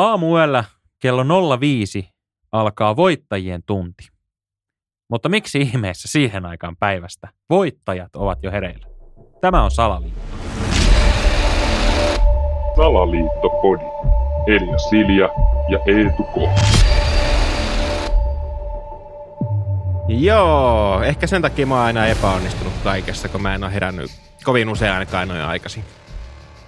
Aamuyöllä kello 05 alkaa voittajien tunti. Mutta miksi ihmeessä siihen aikaan päivästä voittajat ovat jo hereillä? Tämä on Salaliitto. Salaliittopodi. Elia Silja ja Eetu K. Joo, ehkä sen takia mä oon aina epäonnistunut kaikessa, kun mä en ole herännyt kovin usein ainakaan noin aikaisin.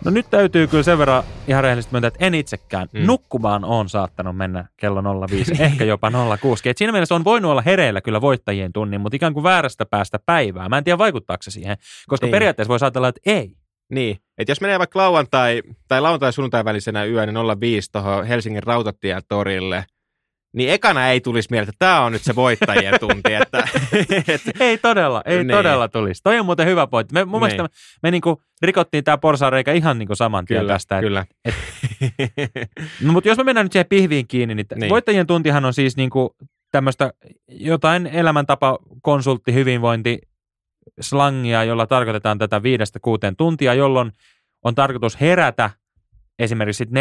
No nyt täytyy kyllä sen verran ihan rehellisesti myöntää, että en itsekään. Mm. Nukkumaan on saattanut mennä kello 05, ehkä jopa 06. Et siinä mielessä on voinut olla hereillä kyllä voittajien tunnin, mutta ikään kuin väärästä päästä päivää. Mä en tiedä vaikuttaako se siihen, koska Niin. periaatteessa voi ajatella, että ei. Niin, että jos menee vaikka lauantai tai lauantai sunnuntai välisenä yönä 05 tuohon Helsingin rautatien torille, niin ekana ei tulisi mieleen, että tämä on nyt se voittajien tunti. Että, et, Ei todella, ei Niin. todella tulisi. Toi on muuten hyvä pointti. Me, mun Niin. mielestä me, me niinku rikottiin tämä porsareikä ihan niinku saman tien kyllä, tästä. et- kyllä. et- No, mutta jos me mennään nyt siihen pihviin kiinni, Niin. niin. voittajien tuntihan on siis niinku tämmöistä jotain elämäntapa, konsultti, hyvinvointi, slangia, jolla tarkoitetaan tätä viidestä kuuteen tuntia, jolloin on tarkoitus herätä esimerkiksi sit 4.45,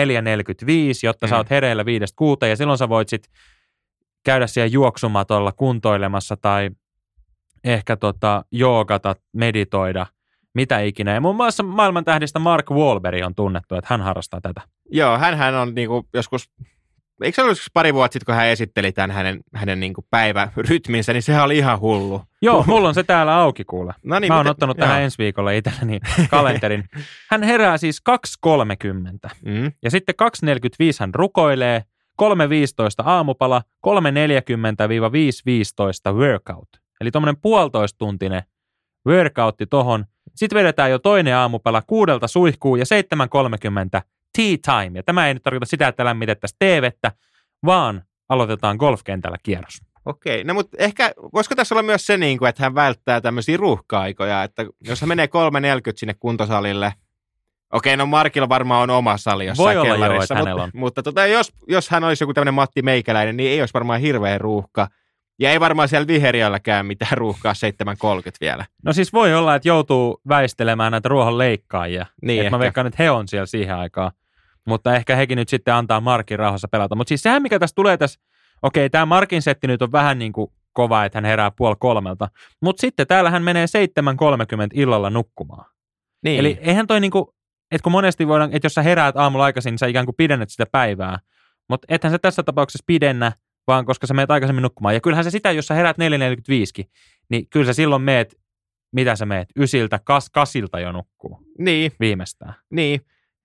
jotta mm. sä oot hereillä viidestä kuuteen, ja silloin sä voit sit käydä siellä juoksumatolla kuntoilemassa tai ehkä tota, joogata, meditoida, mitä ikinä. Ja muun muassa maailman tähdistä Mark Wahlberg on tunnettu, että hän harrastaa tätä. Joo, hän on niinku joskus, eikö se ollut pari vuotta sitten, kun hän esitteli tämän hänen, hänen niinku päivärytminsä, niin sehän oli ihan hullu. Joo, mulla on se täällä auki kuule. No Mä oon ottanut joo. tähän ensi viikolla itselleni kalenterin. Hän herää siis 2.30 Mm, ja sitten 2.45 hän rukoilee, 3.15 aamupala, 3.40-5.15 workout. Eli tuommoinen puolitoista tuntinen workoutti tohon. Sitten vedetään jo toinen aamupala kuudelta suihkuu ja 7.30 tea time. Ja tämä ei nyt tarkoita sitä, että lämmitettäisiin teevettä, vaan aloitetaan golfkentällä kierros. Okei, no mutta ehkä, voisiko tässä olla myös se, niin kuin, että hän välttää tämmöisiä ruuhka-aikoja, että jos hän menee 3.40 sinne kuntosalille, okei, no Markilla varmaan on oma sali jossain Voi olla joo, kellarissa, että hänellä mutta, mutta tota, jos, jos hän olisi joku tämmöinen Matti Meikäläinen, niin ei olisi varmaan hirveä ruuhka. Ja ei varmaan siellä viheriölläkään mitään ruuhkaa 7.30 vielä. No siis voi olla, että joutuu väistelemään näitä ruohon leikkaajia. Niin Et ehkä. mä veikkaan, että he on siellä siihen aikaan. Mutta ehkä hekin nyt sitten antaa Markin rauhassa pelata. Mutta siis sehän, mikä tässä tulee tässä, okei, tämä Markin setti nyt on vähän niin kuin kova, että hän herää puoli kolmelta. Mutta sitten täällä hän menee 7.30 illalla nukkumaan. Niin. Eli eihän toi niinku, että kun monesti voidaan, että jos sä heräät aamulla aikaisin, niin sä ikään kuin pidennät sitä päivää. Mutta ethän sä tässä tapauksessa pidennä, vaan koska sä meet aikaisemmin nukkumaan. Ja kyllähän se sitä, jos sä heräät 4.45, niin kyllä sä silloin meet, mitä sä meet, ysiltä, kas, kasilta jo nukkuu niin, viimeistään. niin,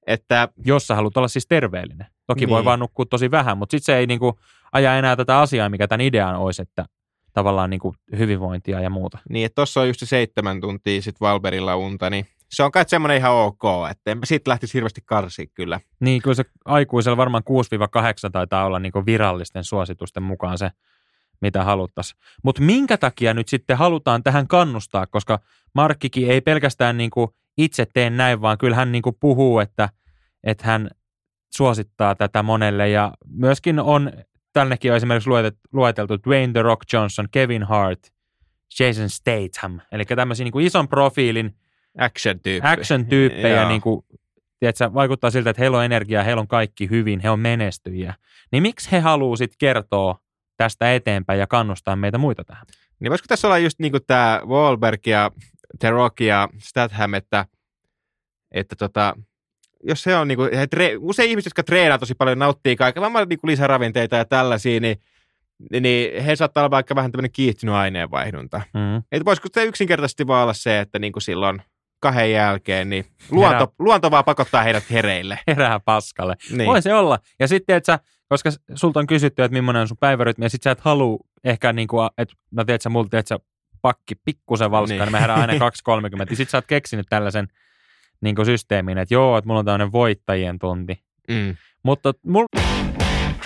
että Jos sä haluat olla siis terveellinen. Toki voi Niin. vaan nukkua tosi vähän, mutta sitten se ei niinku aja enää tätä asiaa, mikä tämän idean olisi, että tavallaan niinku hyvinvointia ja muuta. Niin, että tuossa on just se seitsemän tuntia sit Valberilla unta, niin se on kai semmoinen ihan ok, että enpä siitä lähtisi hirveästi karsiin kyllä. Niin, kyllä se aikuisella varmaan 6-8 taitaa olla niinku virallisten suositusten mukaan se, mitä haluttaisiin. Mutta minkä takia nyt sitten halutaan tähän kannustaa, koska Markkikin ei pelkästään niinku itse tee näin, vaan kyllä hän niinku puhuu, että, että hän suosittaa tätä monelle ja myöskin on, tännekin on esimerkiksi lueteltu Dwayne The Rock Johnson, Kevin Hart, Jason Statham, eli tämmöisiä niinku ison profiilin action-tyyppejä, Joo. niin kuin, tiedätkö, vaikuttaa siltä, että heillä on energiaa, heillä on kaikki hyvin, he on menestyjiä. Niin miksi he haluaa sitten kertoa tästä eteenpäin ja kannustaa meitä muita tähän? Niin voisiko tässä olla just niinku tämä Wahlberg ja The Rock ja Statham, että, että tota, jos se on niinku, he tre, usein ihmiset, jotka treenaa tosi paljon, nauttii kaiken maailman niinku lisäravinteita ja tällaisia, niin, niin he saattaa olla vaikka vähän tämmöinen kiihtynyt aineenvaihdunta. Mm. Että voisiko se yksinkertaisesti vaan olla se, että niinku silloin kahden jälkeen, niin luonto, Herää. luonto vaan pakottaa heidät hereille. Herää paskalle. Niin. Niin. Voi se olla. Ja sitten, että sä, koska sulta on kysytty, että millainen on sun päivärytmi, ja sit sä et halua ehkä, niin kuin, että no tiedät sä, mulla tiedät sä, pakki pikkusen valskaa, Niin. niin. mä herään aina 2.30. Ja sit sä oot keksinyt tällaisen niin systeemin, että joo, että mulla on tämmöinen voittajien tunti. Mm. Mutta mulla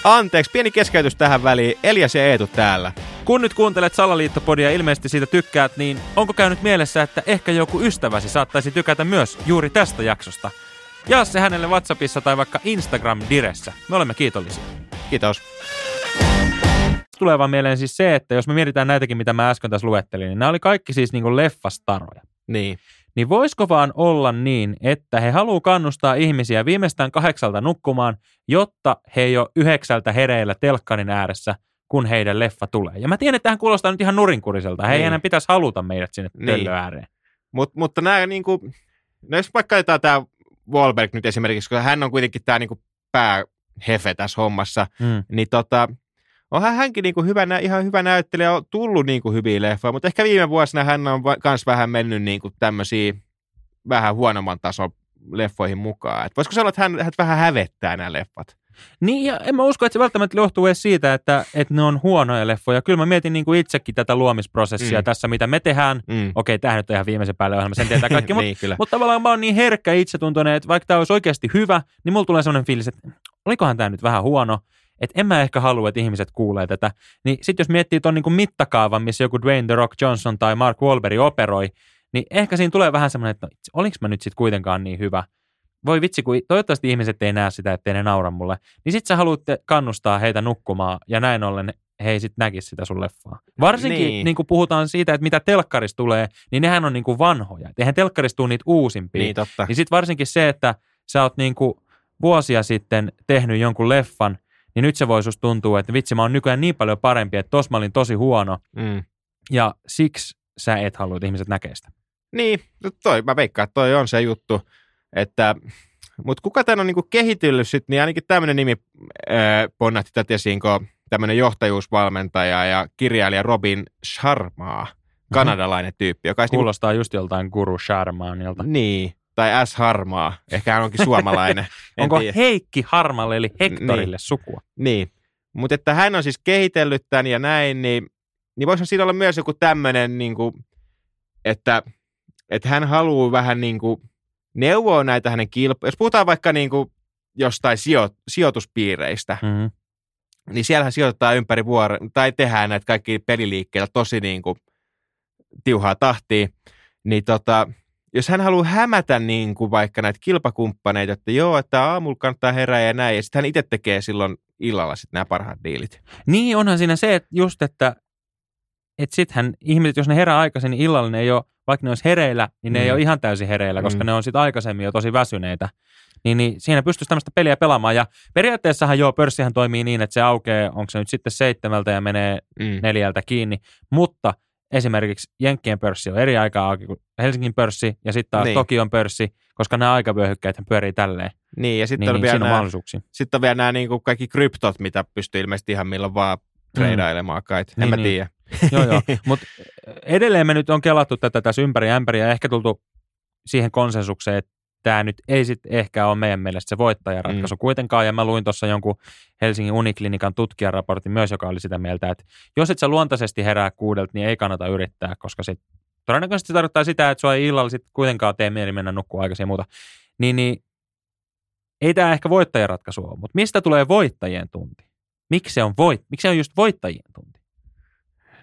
Anteeksi, pieni keskeytys tähän väliin. Elias ja Eetu täällä. Kun nyt kuuntelet Salaliittopodia ja ilmeisesti siitä tykkäät, niin onko käynyt mielessä, että ehkä joku ystäväsi saattaisi tykätä myös juuri tästä jaksosta? Jaa se hänelle WhatsAppissa tai vaikka Instagram-diressä. Me olemme kiitollisia. Kiitos. Tulee vaan mieleen siis se, että jos me mietitään näitäkin, mitä mä äsken tässä luettelin, niin nämä oli kaikki siis niin kuin leffastaroja. Niin. niin voisiko vaan olla niin, että he haluaa kannustaa ihmisiä viimeistään kahdeksalta nukkumaan, jotta he ei ole yhdeksältä hereillä telkkarin ääressä, kun heidän leffa tulee. Ja mä tiedän, että tähän kuulostaa nyt ihan nurinkuriselta. He ei Niin. enää pitäisi haluta meidät sinne Niin. töllön ääreen. Mut, mutta nämä niinku, no jos vaikka otetaan tämä Wahlberg nyt esimerkiksi, koska hän on kuitenkin tämä niinku päähefe tässä hommassa, Mm. niin tota, onhan hänkin niinku hyvä, nä- ihan hyvä näyttelijä, on tullut niinku hyviä leffoja, mutta ehkä viime vuosina hän on kans vähän mennyt niinku tämmöisiä vähän huonomman tason leffoihin mukaan. Et voisiko sanoa, että hän, hän vähän hävettää nämä leffat? Niin, ja en mä usko, että se välttämättä johtuu edes siitä, että, että ne on huonoja leffoja. Kyllä mä mietin niin kuin itsekin tätä luomisprosessia Mm. tässä, mitä me tehdään. Mm. Okei, tämähän nyt on ihan viimeisen päälle ohjelma, sen tietää kaikki, mutta niin, kyllä. Mutta tavallaan mä oon niin herkkä itsetuntoinen, että vaikka tämä olisi oikeasti hyvä, niin mulla tulee sellainen fiilis, että olikohan tämä nyt vähän huono, että en mä ehkä halua, että ihmiset kuulee tätä. Niin sitten jos miettii tuon niinku mittakaavan, missä joku Dwayne The Rock Johnson tai Mark Wahlberg operoi, niin ehkä siinä tulee vähän semmoinen, että no, oliks mä nyt sitten kuitenkaan niin hyvä. Voi vitsi, kun toivottavasti ihmiset ei näe sitä, ettei ne naura mulle. Niin sit sä haluatte kannustaa heitä nukkumaan ja näin ollen he ei sit näkisi sitä sun leffaa. Varsinkin Niin. niin. niin kun puhutaan siitä, että mitä telkkarista tulee, niin nehän on niin kuin vanhoja. Et Eihän telkkarista tule niitä uusimpia. Niin, totta. Niin sitten varsinkin se, että sä oot niinku vuosia sitten tehnyt jonkun leffan, niin nyt se voi susta tuntua, että vitsi mä oon nykyään niin paljon parempi, että tos mä olin tosi huono Mm. ja siksi sä et halua, että ihmiset näkee sitä. Niin, no toi, mä veikkaan, että toi on se juttu, että mutta kuka tämän on niinku kehitellyt sit, niin ainakin tämmöinen nimi äh, ponnahti tätä esiin, kun tämmöinen johtajuusvalmentaja ja kirjailija Robin Sharmaa, kanadalainen tyyppi, joka niinku, Kuulostaa just joltain Guru Sharmanilta. niin, tai S. Harmaa, ehkä hän onkin suomalainen. en Onko tiedä. Heikki Harmalle eli Hektorille Niin. sukua? Niin, mutta että hän on siis kehitellyt tämän ja näin, niin, niin voisihan siinä olla myös joku tämmöinen, niin kuin, että, että hän haluaa vähän niin kuin neuvoa näitä hänen kilpa... Jos puhutaan vaikka niin kuin jostain sijo, sijoituspiireistä, Mm-hmm. niin siellähän sijoitetaan ympäri vuoren, tai tehdään näitä kaikki peliliikkeitä tosi niin kuin tiuhaa tahtia, niin tota, jos hän haluaa hämätä niin kuin vaikka näitä kilpakumppaneita, että joo, että aamulla kannattaa herää ja näin, ja sitten hän itse tekee silloin illalla sitten nämä parhaat diilit. Niin onhan siinä se, että just, että, että sittenhän ihmiset, jos ne herää aikaisin, niin illalla ne ei ole, vaikka ne olisi hereillä, niin ne Mm. ei ole ihan täysin hereillä, koska Mm. ne on sitten aikaisemmin jo tosi väsyneitä. Niin, niin siinä pystyisi tämmöistä peliä pelaamaan. Ja periaatteessahan joo, pörssihän toimii niin, että se aukeaa, onko se nyt sitten seitsemältä ja menee Mm. neljältä kiinni, mutta esimerkiksi Jenkkien pörssi on eri aikaa auki kuin Helsingin pörssi ja sitten taas Niin. Tokion pörssi, koska nämä aikavyöhykkeet pyörii tälleen. Niin, ja sitten Niin, on, niin vielä on nämä, sit on vielä nämä niin kuin kaikki kryptot, mitä pystyy ilmeisesti ihan milloin vaan treidailemaan kai. En Niin, mä niin. tiedä. joo, joo. Mutta edelleen me nyt on kelattu tätä tässä ympäri ämpäri ja ehkä tultu siihen konsensukseen, että tämä nyt ei sitten ehkä ole meidän mielestä se voittajaratkaisu mm. kuitenkaan. Ja mä luin tuossa jonkun Helsingin Uniklinikan tutkijaraportin myös, joka oli sitä mieltä, että jos et sä luontaisesti herää kuudelta, niin ei kannata yrittää, koska sit todennäköisesti se tarkoittaa sitä, että sua ei illalla sit kuitenkaan tee mieli mennä nukkua aikaisin ja muuta. Niin, niin ei tämä ehkä voittajaratkaisu ole, mutta mistä tulee voittajien tunti? Miksi se on, voit, miksi se on just voittajien tunti?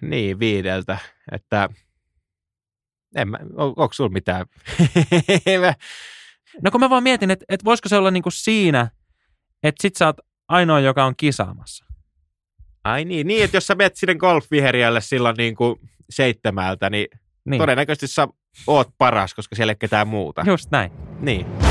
Niin, viideltä. Että en mä, on, onko sulla mitään? No kun mä vaan mietin, että, että voisiko se olla niinku siinä, että sit sä oot ainoa, joka on kisaamassa. Ai niin, niin, että jos sä menet sinne golfviheriälle silloin niin kuin seitsemältä, niin, niin Niin, todennäköisesti sä oot paras, koska siellä ei ole ketään muuta. just näin. Niin.